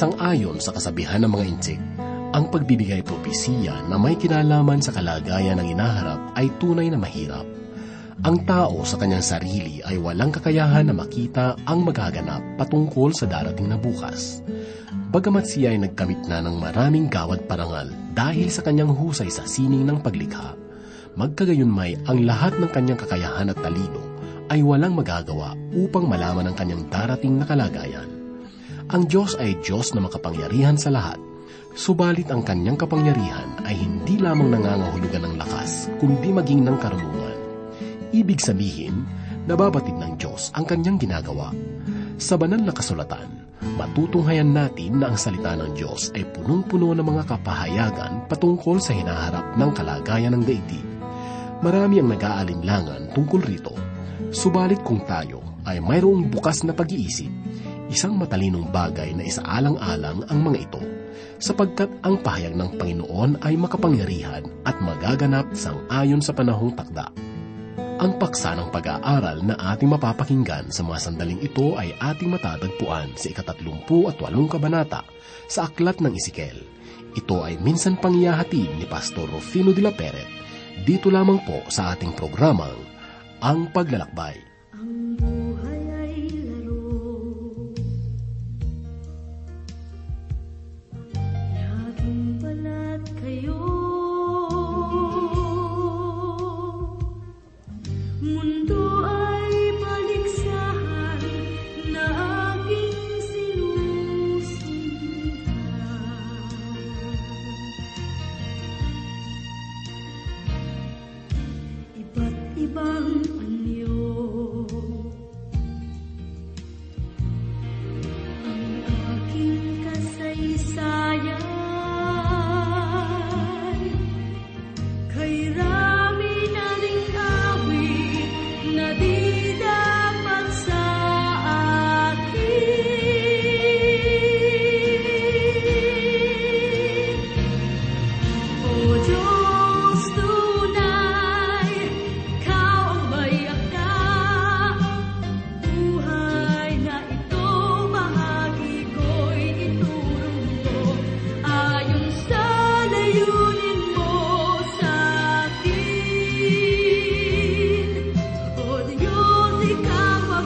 Sang-ayon sa kasabihan ng mga insik, ang pagbibigay propesiya na may kinalaman sa kalagayan ng inaharap ay tunay na mahirap. Ang tao sa kanyang sarili ay walang kakayahan na makita ang magaganap patungkol sa darating na bukas. Bagamat siya ay nagkamit na ng maraming gawad parangal dahil sa kanyang husay sa sining ng paglikha, magkagayunmay ang lahat ng kanyang kakayahan at talino ay walang magagawa upang malaman ang kanyang darating na kalagayan. Ang Diyos ay Diyos na makapangyarihan sa lahat Subalit ang kanyang kapangyarihan ay hindi lamang nangangahulugan ng lakas, kundi maging ng karunungan. Ibig sabihin, nababatid ng Diyos ang kanyang ginagawa. Sa banal na kasulatan, matutunghayan natin na ang salita ng Diyos ay punong-puno ng mga kapahayagan patungkol sa hinaharap ng kalagayan ng daigdig. Marami ang nag-aalinlangan tungkol rito. Subalit kung tayo ay mayroong bukas na pag-iisip, isang matalinong bagay na isaalang-alang ang mga ito sapagkat ang pahayag ng Panginoon ay makapangyarihan at magaganap sang ayon sa panahong takda. Ang paksa ng pag-aaral na ating mapapakinggan sa mga sandaling ito ay ating matatagpuan sa ikatatlumpu at walong kabanata sa Aklat ng Isikel. Ito ay minsan pangyahatid ni Pastor Rufino de la Peret dito lamang po sa ating programang Ang Paglalakbay.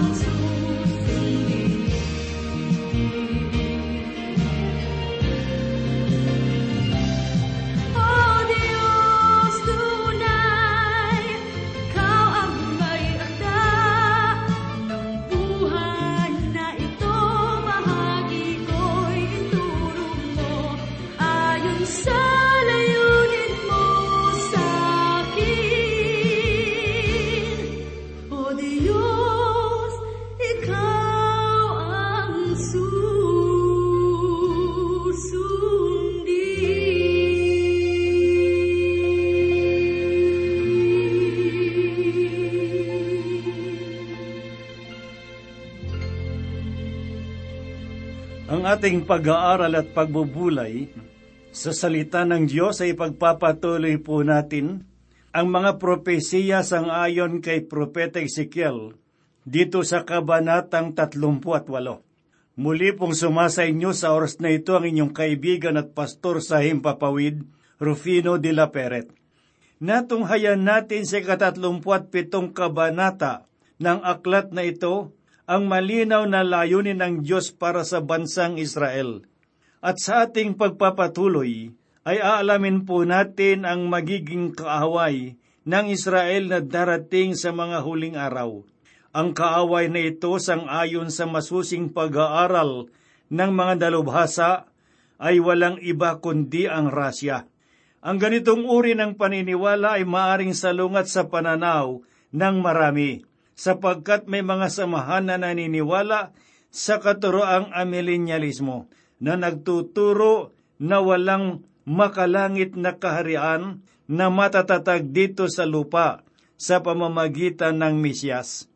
Ang ating pag-aaral at pagbubulay sa salita ng Diyos ay pagpapatuloy po natin ang mga propesiya sang ayon kay Propeta Ezekiel dito sa Kabanatang 38. Muli pong sumasa inyo sa oras na ito ang inyong kaibigan at pastor sa Himpapawid, Rufino de la Peret. Natunghayan natin sa katatlumput kabanata ng aklat na ito ang malinaw na layunin ng Diyos para sa bansang Israel. At sa ating pagpapatuloy, ay aalamin po natin ang magiging kaaway ng Israel na darating sa mga huling araw. Ang kaaway na ito sang ayon sa masusing pag-aaral ng mga dalubhasa ay walang iba kundi ang rasya. Ang ganitong uri ng paniniwala ay maaring salungat sa pananaw ng marami sapagkat may mga samahan na naniniwala sa katuroang amilenialismo na nagtuturo na walang makalangit na kaharian na matatatag dito sa lupa sa pamamagitan ng Misyas.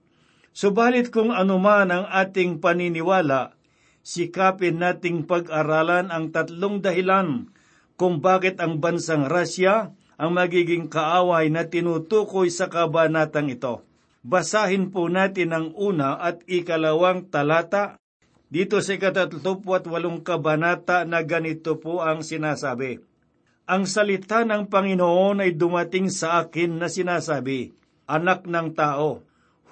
Subalit kung anuman ang ating paniniwala, sikapin nating pag-aralan ang tatlong dahilan kung bakit ang bansang Russia ang magiging kaaway na tinutukoy sa kabanatang ito. Basahin po natin ang una at ikalawang talata Dito sa ikatatlupo at walong kabanata na ganito po ang sinasabi. Ang salita ng Panginoon ay dumating sa akin na sinasabi, Anak ng tao,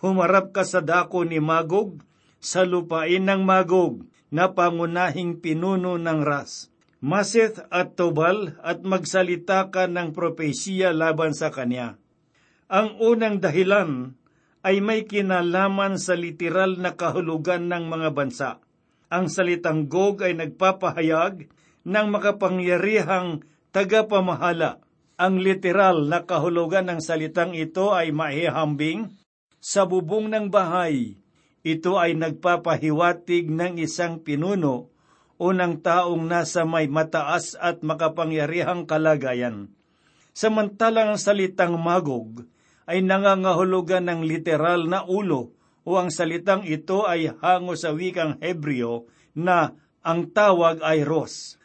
humarap ka sa dako ni Magog, sa lupain ng Magog, na pangunahing pinuno ng Ras. Maseth at Tobal at magsalita ka ng propesiya laban sa kanya. Ang unang dahilan ay may kinalaman sa literal na kahulugan ng mga bansa. Ang salitang Gog ay nagpapahayag ng makapangyarihang tagapamahala. Ang literal na kahulugan ng salitang ito ay maihambing sa bubong ng bahay ito ay nagpapahiwatig ng isang pinuno o ng taong nasa may mataas at makapangyarihang kalagayan. Samantalang ang salitang magog ay nangangahulugan ng literal na ulo o ang salitang ito ay hango sa wikang Hebreo na ang tawag ay Ros.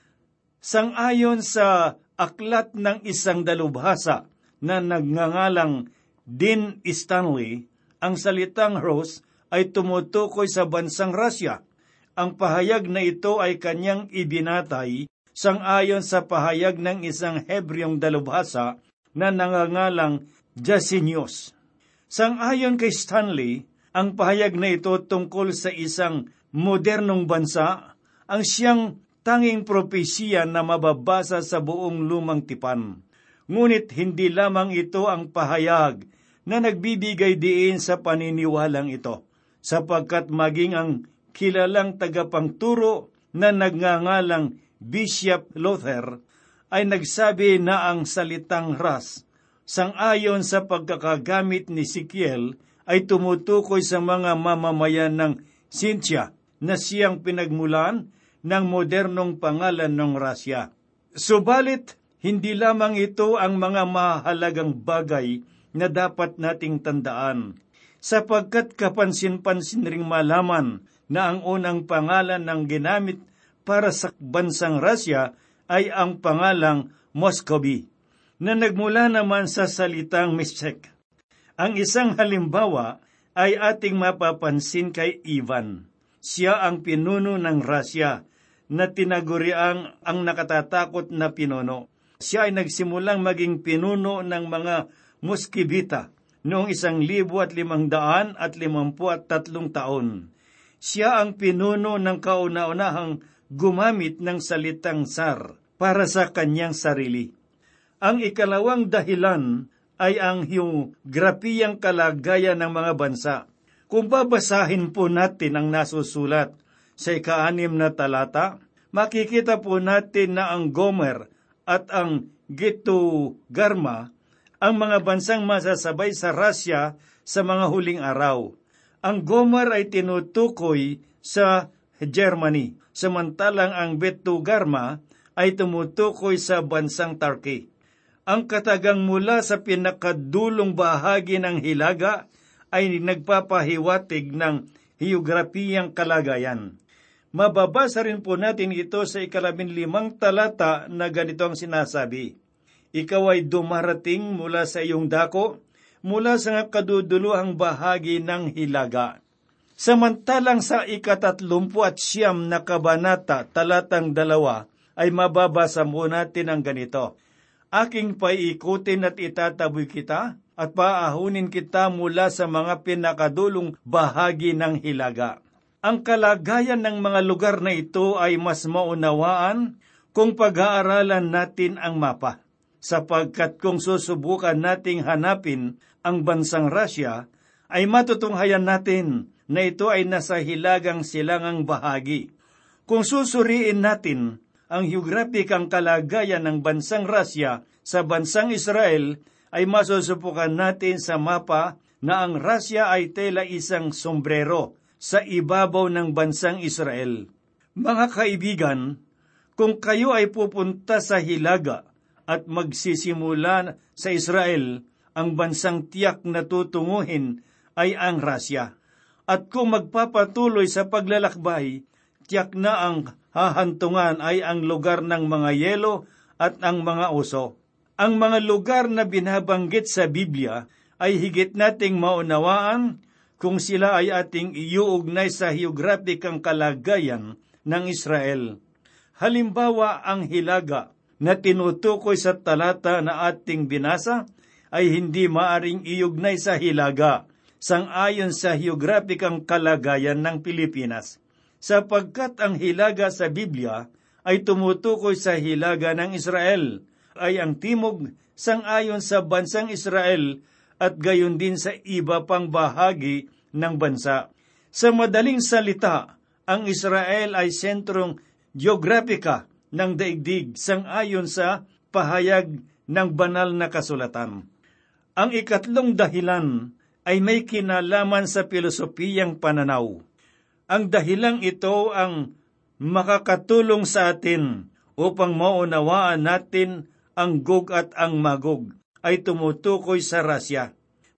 Sangayon sa aklat ng isang dalubhasa na nagngangalang Din Stanley, ang salitang Ros ay tumutukoy sa bansang Russia. Ang pahayag na ito ay kanyang ibinatay sangayon sa pahayag ng isang Hebreong dalubhasa na nangangalang Jasinius. Sangayon kay Stanley, ang pahayag na ito tungkol sa isang modernong bansa ang siyang tanging propesiya na mababasa sa buong lumang tipan. Ngunit hindi lamang ito ang pahayag na nagbibigay diin sa paniniwalang ito sapagkat maging ang kilalang tagapangturo na nagngangalang Bishop Luther ay nagsabi na ang salitang ras sangayon sa pagkakagamit ni Sikiel ay tumutukoy sa mga mamamayan ng Sintia na siyang pinagmulan ng modernong pangalan ng Rasya. Subalit, hindi lamang ito ang mga mahalagang bagay na dapat nating tandaan sapagkat kapansin-pansin ring malaman na ang unang pangalan ng ginamit para sa bansang Russia ay ang pangalang Muscovy, na nagmula naman sa salitang Mishek. Ang isang halimbawa ay ating mapapansin kay Ivan. Siya ang pinuno ng Russia na tinaguriang ang nakatatakot na pinuno. Siya ay nagsimulang maging pinuno ng mga Muskibita noong isang libo at limang daan at limampu at tatlong taon. Siya ang pinuno ng kauna-unahang gumamit ng salitang sar para sa kanyang sarili. Ang ikalawang dahilan ay ang geograpiyang kalagayan ng mga bansa. Kung babasahin po natin ang nasusulat sa ikaanim na talata, makikita po natin na ang Gomer at ang Gitu Garma ang mga bansang masasabay sa Russia sa mga huling araw. Ang Gomer ay tinutukoy sa Germany, samantalang ang Betugarma ay tumutukoy sa bansang Turkey. Ang katagang mula sa pinakadulong bahagi ng Hilaga ay nagpapahiwatig ng hiyograpiyang kalagayan. Mababasa rin po natin ito sa ikalabing limang talata na ganito ang sinasabi ikaw ay dumarating mula sa iyong dako, mula sa kaduduluhang bahagi ng hilaga. Samantalang sa ikatatlumpu at siyam na kabanata talatang dalawa ay mababasa mo natin ang ganito. Aking paiikutin at itataboy kita at paahunin kita mula sa mga pinakadulong bahagi ng hilaga. Ang kalagayan ng mga lugar na ito ay mas maunawaan kung pag-aaralan natin ang mapa sapagkat kung susubukan nating hanapin ang bansang Russia, ay matutunghayan natin na ito ay nasa hilagang silangang bahagi. Kung susuriin natin ang geograpikang kalagayan ng bansang Russia sa bansang Israel, ay masusubukan natin sa mapa na ang Russia ay tela isang sombrero sa ibabaw ng bansang Israel. Mga kaibigan, kung kayo ay pupunta sa Hilaga at magsisimula sa Israel, ang bansang tiyak na tutunguhin ay ang Rasya. At kung magpapatuloy sa paglalakbay, tiyak na ang hahantungan ay ang lugar ng mga yelo at ang mga uso. Ang mga lugar na binabanggit sa Biblia ay higit nating maunawaan kung sila ay ating iuugnay sa geograpikang kalagayan ng Israel. Halimbawa, ang hilaga na tinutukoy sa talata na ating binasa ay hindi maaring iugnay sa hilaga sangayon sa geograpikang kalagayan ng Pilipinas, sapagkat ang hilaga sa Biblia ay tumutukoy sa hilaga ng Israel, ay ang timog sangayon sa bansang Israel at gayon din sa iba pang bahagi ng bansa. Sa madaling salita, ang Israel ay sentrong geograpika ng daigdig sangayon sa pahayag ng banal na kasulatan. Ang ikatlong dahilan ay may kinalaman sa pilosopiyang pananaw. Ang dahilang ito ang makakatulong sa atin upang maunawaan natin ang Gog at ang Magog ay tumutukoy sa rasya.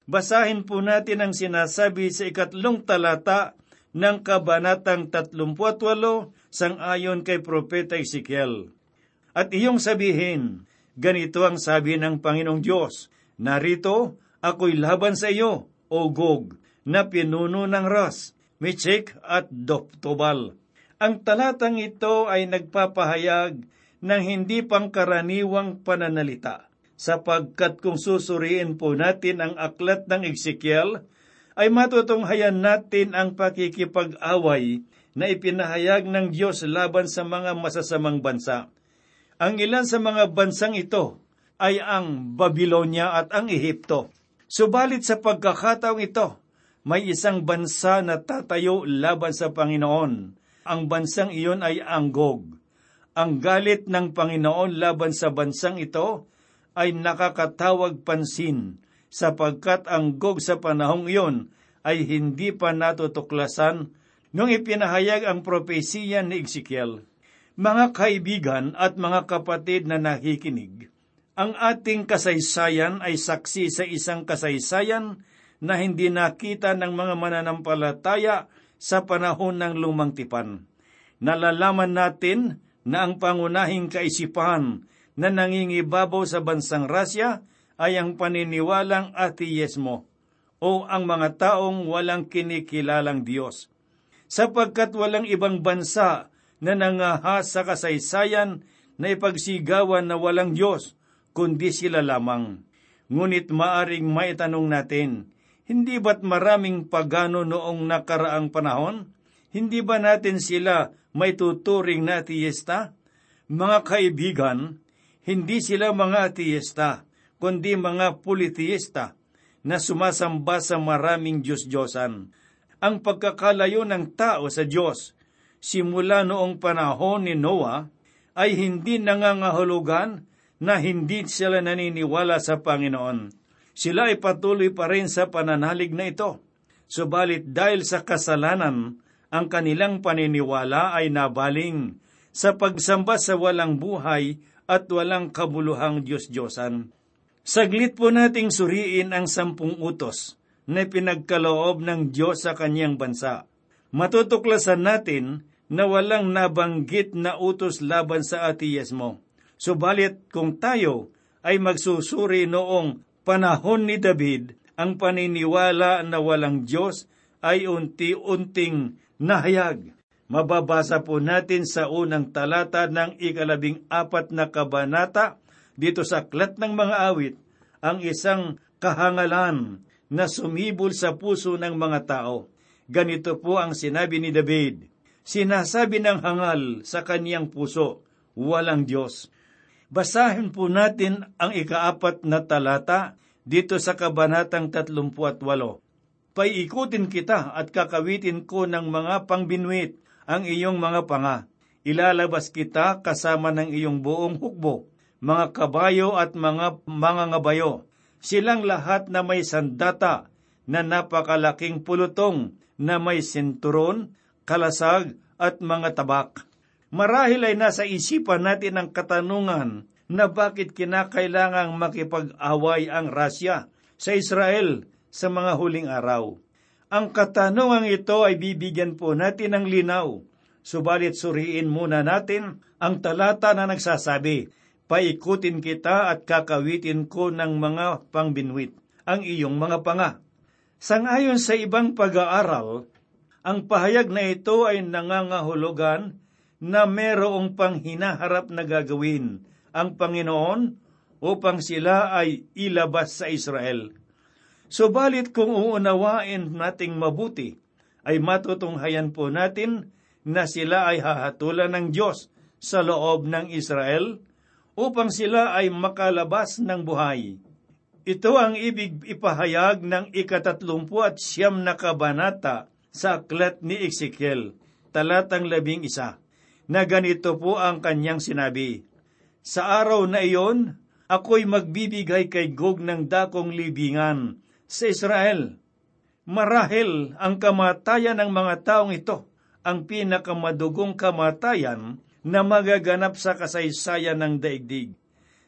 Basahin po natin ang sinasabi sa ikatlong talata ng Kabanatang 38 sang ayon kay Propeta Ezekiel. At iyong sabihin, ganito ang sabi ng Panginoong Diyos, Narito, ako'y laban sa iyo, o Gog, na pinuno ng Ras, Mechek at Doptobal. Ang talatang ito ay nagpapahayag ng hindi pangkaraniwang pananalita, sapagkat kung susuriin po natin ang aklat ng Ezekiel, ay matutunghayan natin ang pakikipag-away na ipinahayag ng Diyos laban sa mga masasamang bansa. Ang ilan sa mga bansang ito ay ang Babylonia at ang Ehipto. Subalit sa pagkakataong ito, may isang bansa na tatayo laban sa Panginoon. Ang bansang iyon ay ang Gog. Ang galit ng Panginoon laban sa bansang ito ay nakakatawag pansin sapagkat ang Gog sa panahong iyon ay hindi pa natutuklasan nung ipinahayag ang propesiya ni Ezekiel. Mga kaibigan at mga kapatid na nakikinig, ang ating kasaysayan ay saksi sa isang kasaysayan na hindi nakita ng mga mananampalataya sa panahon ng lumang tipan. Nalalaman natin na ang pangunahing kaisipan na nangingibabaw sa bansang Rasya ay ang paniniwalang atiyesmo o ang mga taong walang kinikilalang Diyos. Sapagkat walang ibang bansa na nangahas sa kasaysayan na ipagsigawan na walang Diyos kundi sila lamang. Ngunit maaring maitanong natin, hindi ba't maraming pagano noong nakaraang panahon? Hindi ba natin sila may tuturing na atiyesta? Mga kaibigan, hindi sila mga atiyesta, kundi mga politiista na sumasamba sa maraming Diyos-Diyosan. Ang pagkakalayo ng tao sa Diyos simula noong panahon ni Noah ay hindi nangangahulugan na hindi sila naniniwala sa Panginoon. Sila ay patuloy pa rin sa pananalig na ito. Subalit dahil sa kasalanan, ang kanilang paniniwala ay nabaling sa pagsamba sa walang buhay at walang kabuluhang Diyos-Diyosan. Saglit po nating suriin ang sampung utos na pinagkaloob ng Diyos sa kanyang bansa. Matutuklasan natin na walang nabanggit na utos laban sa atiyesmo. Subalit kung tayo ay magsusuri noong panahon ni David, ang paniniwala na walang Diyos ay unti-unting nahayag. Mababasa po natin sa unang talata ng ikalabing apat na kabanata dito sa Aklat ng Mga Awit ang isang kahangalan na sumibol sa puso ng mga tao. Ganito po ang sinabi ni David, Sinasabi ng hangal sa kaniyang puso, walang Diyos. Basahin po natin ang ikaapat na talata dito sa Kabanatang 38. Paiikutin kita at kakawitin ko ng mga pangbinwit ang iyong mga panga. Ilalabas kita kasama ng iyong buong hukbo, mga kabayo at mga mga ngabayo. Silang lahat na may sandata na napakalaking pulutong na may sinturon, kalasag at mga tabak Marahil ay nasa isipan natin ang katanungan na bakit kinakailangang makipag-away ang Rasya sa Israel sa mga huling araw. Ang katanungan ito ay bibigyan po natin ng linaw, subalit suriin muna natin ang talata na nagsasabi, Paikutin kita at kakawitin ko ng mga pangbinwit, ang iyong mga panga. Sangayon sa ibang pag-aaral, ang pahayag na ito ay nangangahulugan na merong panghinaharap na gagawin ang Panginoon upang sila ay ilabas sa Israel. Subalit kung uunawain nating mabuti, ay matutunghayan po natin na sila ay hahatulan ng Diyos sa loob ng Israel upang sila ay makalabas ng buhay. Ito ang ibig ipahayag ng ikatatlumpu at siyam na kabanata sa aklat ni Ezekiel, talatang labing isa, na ganito po ang kanyang sinabi, Sa araw na iyon, ako'y magbibigay kay Gog ng dakong libingan sa Israel. Marahil ang kamatayan ng mga taong ito ang pinakamadugong kamatayan na magaganap sa kasaysayan ng daigdig,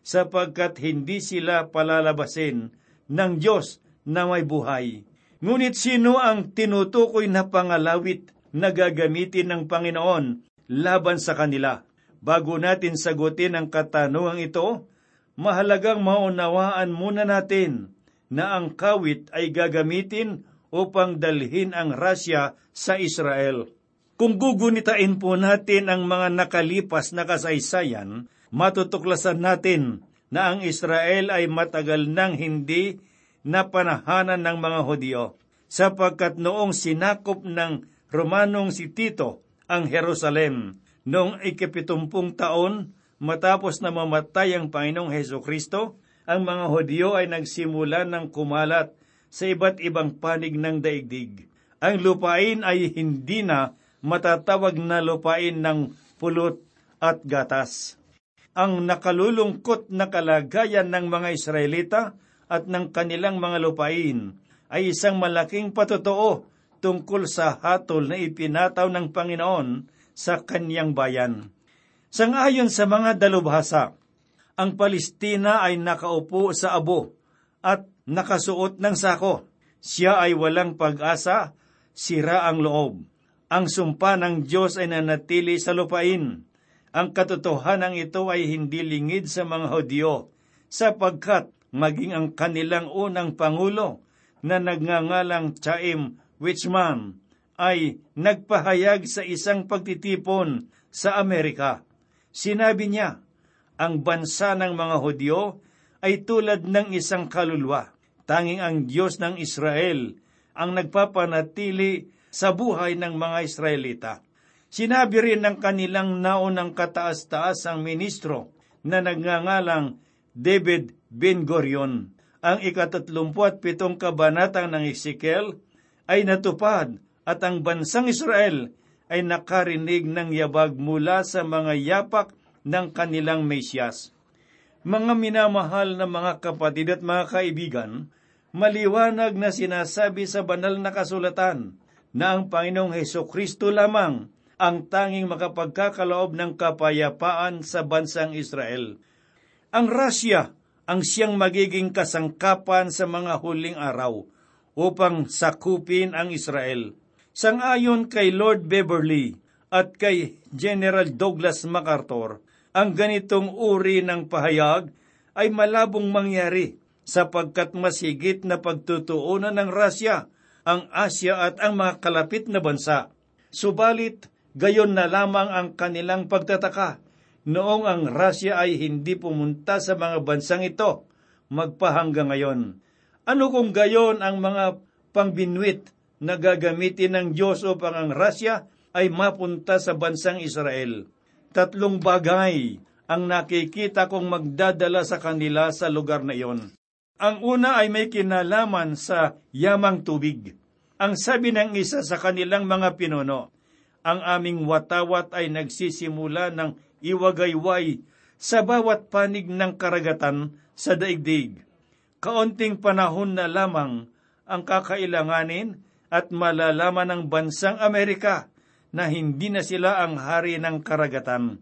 sapagkat hindi sila palalabasin ng Diyos na may buhay. Ngunit sino ang tinutukoy na pangalawit na gagamitin ng Panginoon laban sa kanila? Bago natin sagutin ang katanungang ito, mahalagang maunawaan muna natin na ang kawit ay gagamitin upang dalhin ang rasya sa Israel. Kung gugunitain po natin ang mga nakalipas na kasaysayan, matutuklasan natin na ang Israel ay matagal nang hindi napanahanan ng mga Hudyo, sapagkat noong sinakop ng Romanong si Tito ang Jerusalem noong ikapitumpung taon matapos na mamatay ang Panginoong Heso Kristo, ang mga Hudyo ay nagsimula ng kumalat sa iba't ibang panig ng daigdig. Ang lupain ay hindi na matatawag na lupain ng pulot at gatas. Ang nakalulungkot na kalagayan ng mga Israelita at ng kanilang mga lupain ay isang malaking patotoo tungkol sa hatol na ipinataw ng Panginoon sa kanyang bayan. Sangayon sa mga dalubhasa, ang Palestina ay nakaupo sa abo at nakasuot ng sako. Siya ay walang pag-asa, sira ang loob ang sumpa ng Diyos ay nanatili sa lupain. Ang katotohanan ito ay hindi lingid sa mga Hudyo, sapagkat maging ang kanilang unang pangulo na nagngangalang Chaim Wichman ay nagpahayag sa isang pagtitipon sa Amerika. Sinabi niya, ang bansa ng mga Hudyo ay tulad ng isang kaluluwa. Tanging ang Diyos ng Israel ang nagpapanatili sa buhay ng mga Israelita. Sinabi rin ng kanilang naunang kataas-taas ministro na nagngangalang David Ben Gurion. Ang ikatatlumput pitong kabanata ng Ezekiel ay natupad at ang bansang Israel ay nakarinig ng yabag mula sa mga yapak ng kanilang Mesyas. Mga minamahal na mga kapatid at mga kaibigan, maliwanag na sinasabi sa banal na kasulatan na ang Panginoong Heso Kristo lamang ang tanging makapagkakaloob ng kapayapaan sa bansang Israel. Ang Rasya ang siyang magiging kasangkapan sa mga huling araw upang sakupin ang Israel. Sangayon kay Lord Beverly at kay General Douglas MacArthur, ang ganitong uri ng pahayag ay malabong mangyari sapagkat masigit na pagtutuunan ng Rasya ang Asya at ang mga kalapit na bansa. Subalit, gayon na lamang ang kanilang pagtataka noong ang Russia ay hindi pumunta sa mga bansang ito magpahanggang ngayon. Ano kung gayon ang mga pangbinwit na gagamitin ng Diyos upang ang Russia ay mapunta sa bansang Israel? Tatlong bagay ang nakikita kong magdadala sa kanila sa lugar na iyon. Ang una ay may kinalaman sa yamang tubig. Ang sabi ng isa sa kanilang mga pinuno, ang aming watawat ay nagsisimula ng iwagayway sa bawat panig ng karagatan sa daigdig. Kaunting panahon na lamang ang kakailanganin at malalaman ng bansang Amerika na hindi na sila ang hari ng karagatan.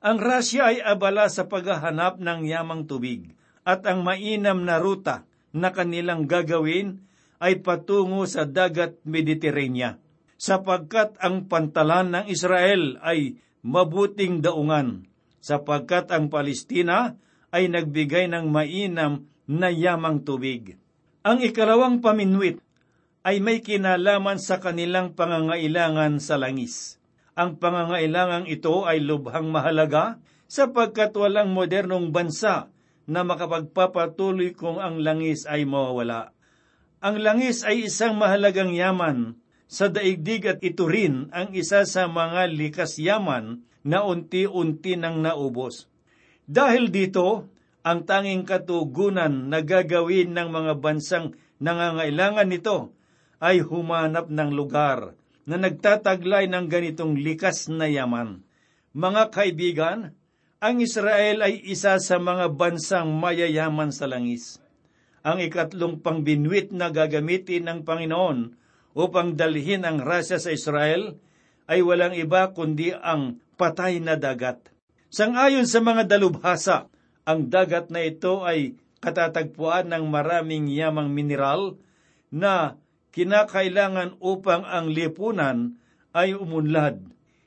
Ang Russia ay abala sa paghahanap ng yamang tubig at ang mainam na ruta na kanilang gagawin ay patungo sa dagat Mediterranean, sapagkat ang pantalan ng Israel ay mabuting daungan, sapagkat ang Palestina ay nagbigay ng mainam na yamang tubig. Ang ikalawang paminwit ay may kinalaman sa kanilang pangangailangan sa langis. Ang pangangailangang ito ay lubhang mahalaga sapagkat walang modernong bansa na makapagpapatuloy kung ang langis ay mawawala. Ang langis ay isang mahalagang yaman sa daigdig at ito rin ang isa sa mga likas yaman na unti-unti nang naubos. Dahil dito, ang tanging katugunan na gagawin ng mga bansang nangangailangan nito ay humanap ng lugar na nagtataglay ng ganitong likas na yaman. Mga kaibigan, ang Israel ay isa sa mga bansang mayayaman sa langis. Ang ikatlong pangbinwit na gagamitin ng Panginoon upang dalhin ang rasya sa Israel ay walang iba kundi ang patay na dagat. Sangayon sa mga dalubhasa, ang dagat na ito ay katatagpuan ng maraming yamang mineral na kinakailangan upang ang lipunan ay umunlad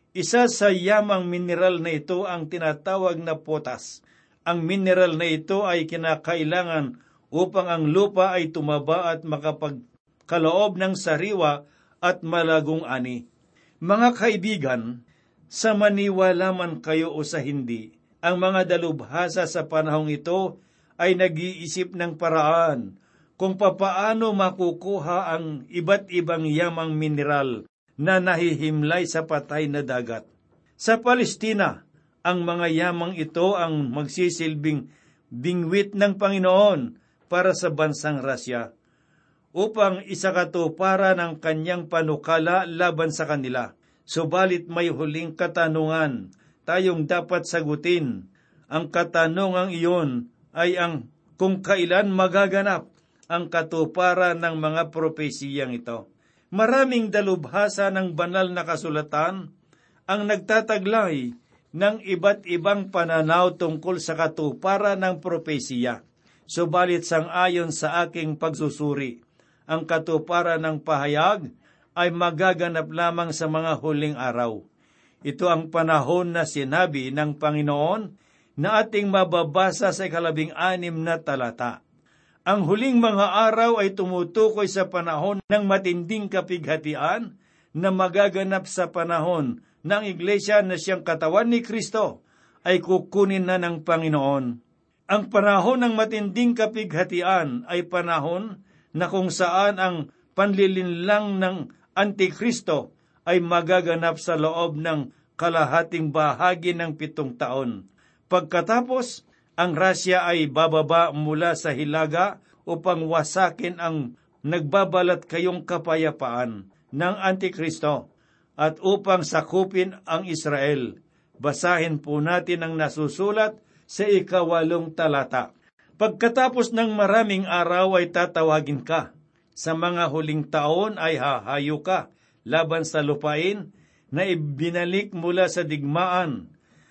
isa sa yamang mineral na ito ang tinatawag na potas. Ang mineral na ito ay kinakailangan upang ang lupa ay tumaba at makapagkaloob ng sariwa at malagong ani. Mga kaibigan, sa maniwala man kayo o sa hindi, ang mga dalubhasa sa panahong ito ay nag-iisip ng paraan kung papaano makukuha ang iba't ibang yamang mineral na nahihimlay sa patay na dagat. Sa Palestina, ang mga yamang ito ang magsisilbing bingwit ng Panginoon para sa bansang Rasya upang isakatupara ng kanyang panukala laban sa kanila. Subalit may huling katanungan tayong dapat sagutin. Ang katanungang iyon ay ang kung kailan magaganap ang katuparan ng mga propesiyang ito. Maraming dalubhasa ng banal na kasulatan ang nagtataglay ng iba't ibang pananaw tungkol sa katuparan ng propesiya. Subalit sang ayon sa aking pagsusuri, ang katuparan ng pahayag ay magaganap lamang sa mga huling araw. Ito ang panahon na sinabi ng Panginoon na ating mababasa sa ikalabing anim na talata. Ang huling mga araw ay tumutukoy sa panahon ng matinding kapighatian na magaganap sa panahon ng iglesia na siyang katawan ni Kristo ay kukunin na ng Panginoon. Ang panahon ng matinding kapighatian ay panahon na kung saan ang panlilinlang ng Antikristo ay magaganap sa loob ng kalahating bahagi ng pitong taon. Pagkatapos, ang Rasya ay bababa mula sa hilaga upang wasakin ang nagbabalat kayong kapayapaan ng Antikristo at upang sakupin ang Israel. Basahin po natin ang nasusulat sa ikawalong talata. Pagkatapos ng maraming araw ay tatawagin ka. Sa mga huling taon ay hahayo ka laban sa lupain na ibinalik mula sa digmaan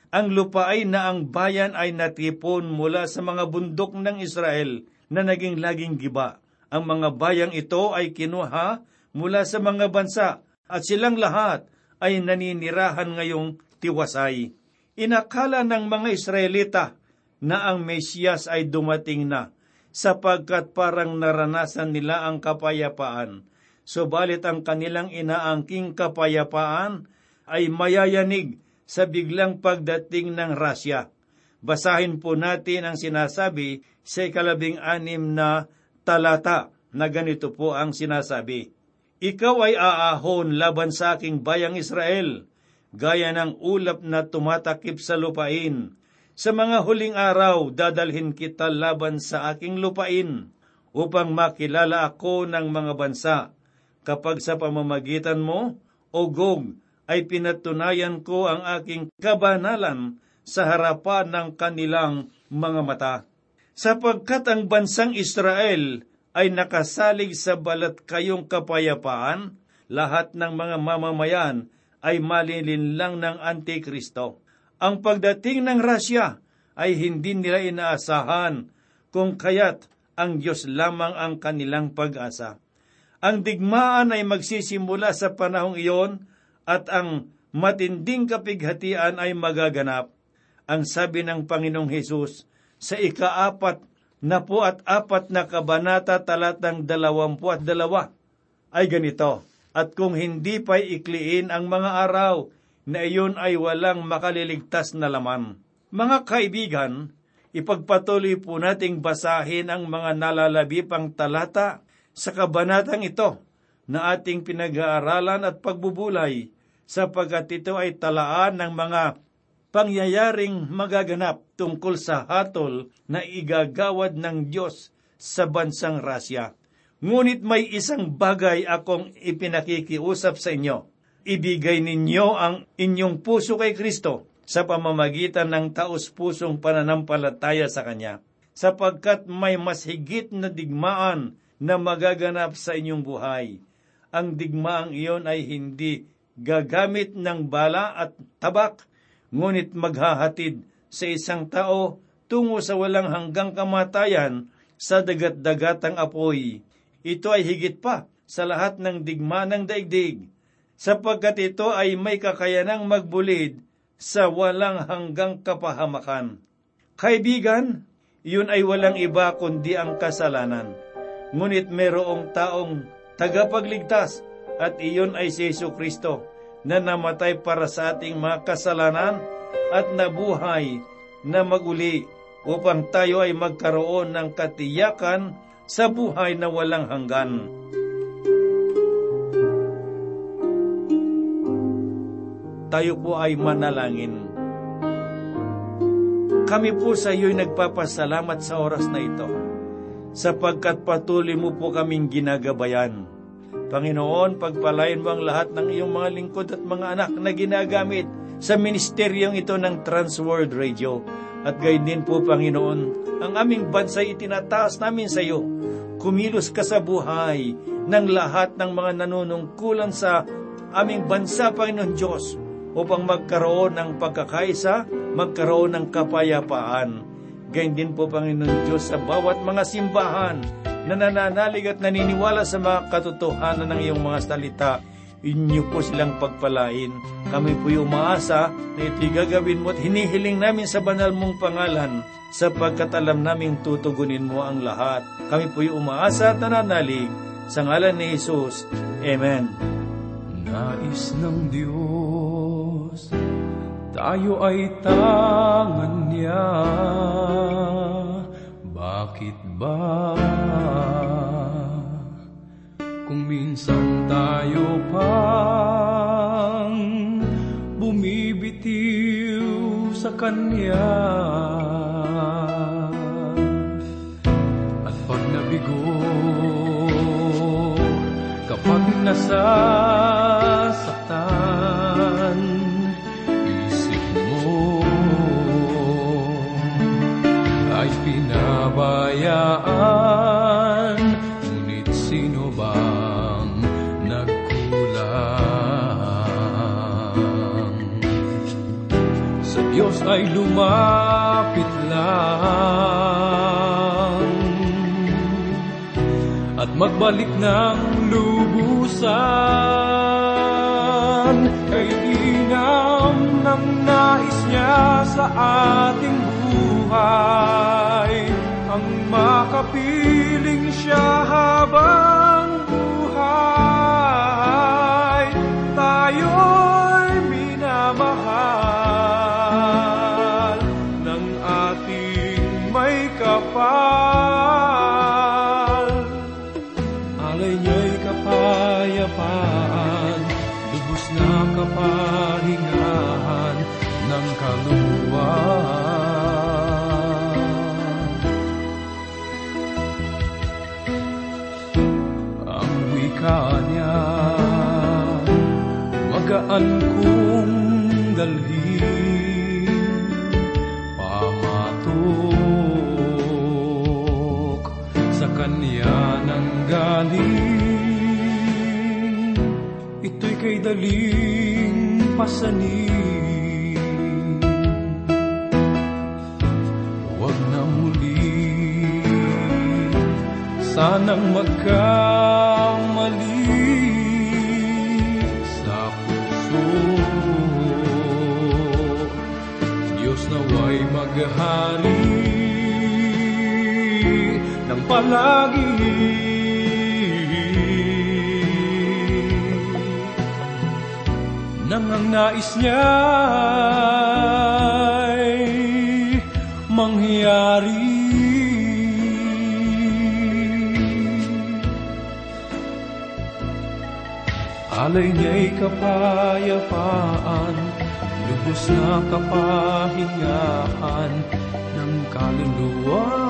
ang lupain na ang bayan ay natipon mula sa mga bundok ng Israel na naging laging giba. Ang mga bayang ito ay kinuha mula sa mga bansa at silang lahat ay naninirahan ngayong tiwasay. Inakala ng mga Israelita na ang Mesiyas ay dumating na sapagkat parang naranasan nila ang kapayapaan. Subalit ang kanilang inaangking kapayapaan ay mayayanig sa biglang pagdating ng Rasya. Basahin po natin ang sinasabi sa ikalabing anim na talata na ganito po ang sinasabi. Ikaw ay aahon laban sa aking bayang Israel, gaya ng ulap na tumatakip sa lupain. Sa mga huling araw, dadalhin kita laban sa aking lupain, upang makilala ako ng mga bansa. Kapag sa pamamagitan mo, O Gog, ay pinatunayan ko ang aking kabanalan sa harapan ng kanilang mga mata. Sapagkat ang bansang Israel ay nakasalig sa balat kayong kapayapaan, lahat ng mga mamamayan ay malilinlang ng Antikristo. Ang pagdating ng Rasya ay hindi nila inaasahan kung kaya't ang Diyos lamang ang kanilang pag-asa. Ang digmaan ay magsisimula sa panahong iyon at ang matinding kapighatian ay magaganap. Ang sabi ng Panginoong Hesus sa ikaapat na po at apat na kabanata talatang dalawampu at dalawa. ay ganito, At kung hindi pa ikliin ang mga araw, na iyon ay walang makaliligtas na laman. Mga kaibigan, ipagpatuloy po nating basahin ang mga nalalabipang talata sa kabanatang ito na ating pinag-aaralan at pagbubulay sapagkat ito ay talaan ng mga pangyayaring magaganap tungkol sa hatol na igagawad ng Diyos sa bansang Rasya. Ngunit may isang bagay akong ipinakikiusap sa inyo ibigay ninyo ang inyong puso kay Kristo sa pamamagitan ng taos-pusong pananampalataya sa Kanya, sapagkat may mas higit na digmaan na magaganap sa inyong buhay. Ang digmaang iyon ay hindi gagamit ng bala at tabak, ngunit maghahatid sa isang tao tungo sa walang hanggang kamatayan sa dagat-dagatang apoy. Ito ay higit pa sa lahat ng digma ng daigdig sapagkat ito ay may kakayanang magbulid sa walang hanggang kapahamakan. Kaibigan, yun ay walang iba kundi ang kasalanan. Ngunit merong taong tagapagligtas at iyon ay si Yesu Kristo na namatay para sa ating mga kasalanan at nabuhay na maguli upang tayo ay magkaroon ng katiyakan sa buhay na walang hanggan. tayo po ay manalangin. Kami po sa iyo'y nagpapasalamat sa oras na ito, sapagkat patuloy mo po kaming ginagabayan. Panginoon, pagpalain mo ang lahat ng iyong mga lingkod at mga anak na ginagamit sa ministeryong ito ng Transworld Radio. At gayon din po, Panginoon, ang aming bansa'y itinataas namin sa iyo. Kumilos ka sa buhay ng lahat ng mga nanunungkulan sa aming bansa, Panginoon Diyos upang magkaroon ng pagkakaisa, magkaroon ng kapayapaan. Gayun din po, Panginoon Diyos, sa bawat mga simbahan na nananalig at naniniwala sa mga katotohanan ng iyong mga salita, inyo po silang pagpalain. Kami po yung umaasa na ito'y gagawin mo at hinihiling namin sa banal mong pangalan sapagkat alam naming tutugunin mo ang lahat. Kami po yung umaasa at nananalig sa ngalan ni Jesus. Amen. Nais ng Diyos, tayo ay tangan niya. Bakit ba? Kung minsan tayo pang bumibitiw sa Kanya. At pag nabigo, kapag nasa ay lumapit lang. At magbalik ng lubusan Kay inam ng nais niya sa ating buhay. Ang makapiling siya habang ito'y kay daling pasanin. Huwag na muli. Sanang magkamali sa puso. Diyos naway maghari ng palagi ang nais niya'y mangyari. Alay niya'y kapayapaan, lubos na kapahingaan ng kaluluwa.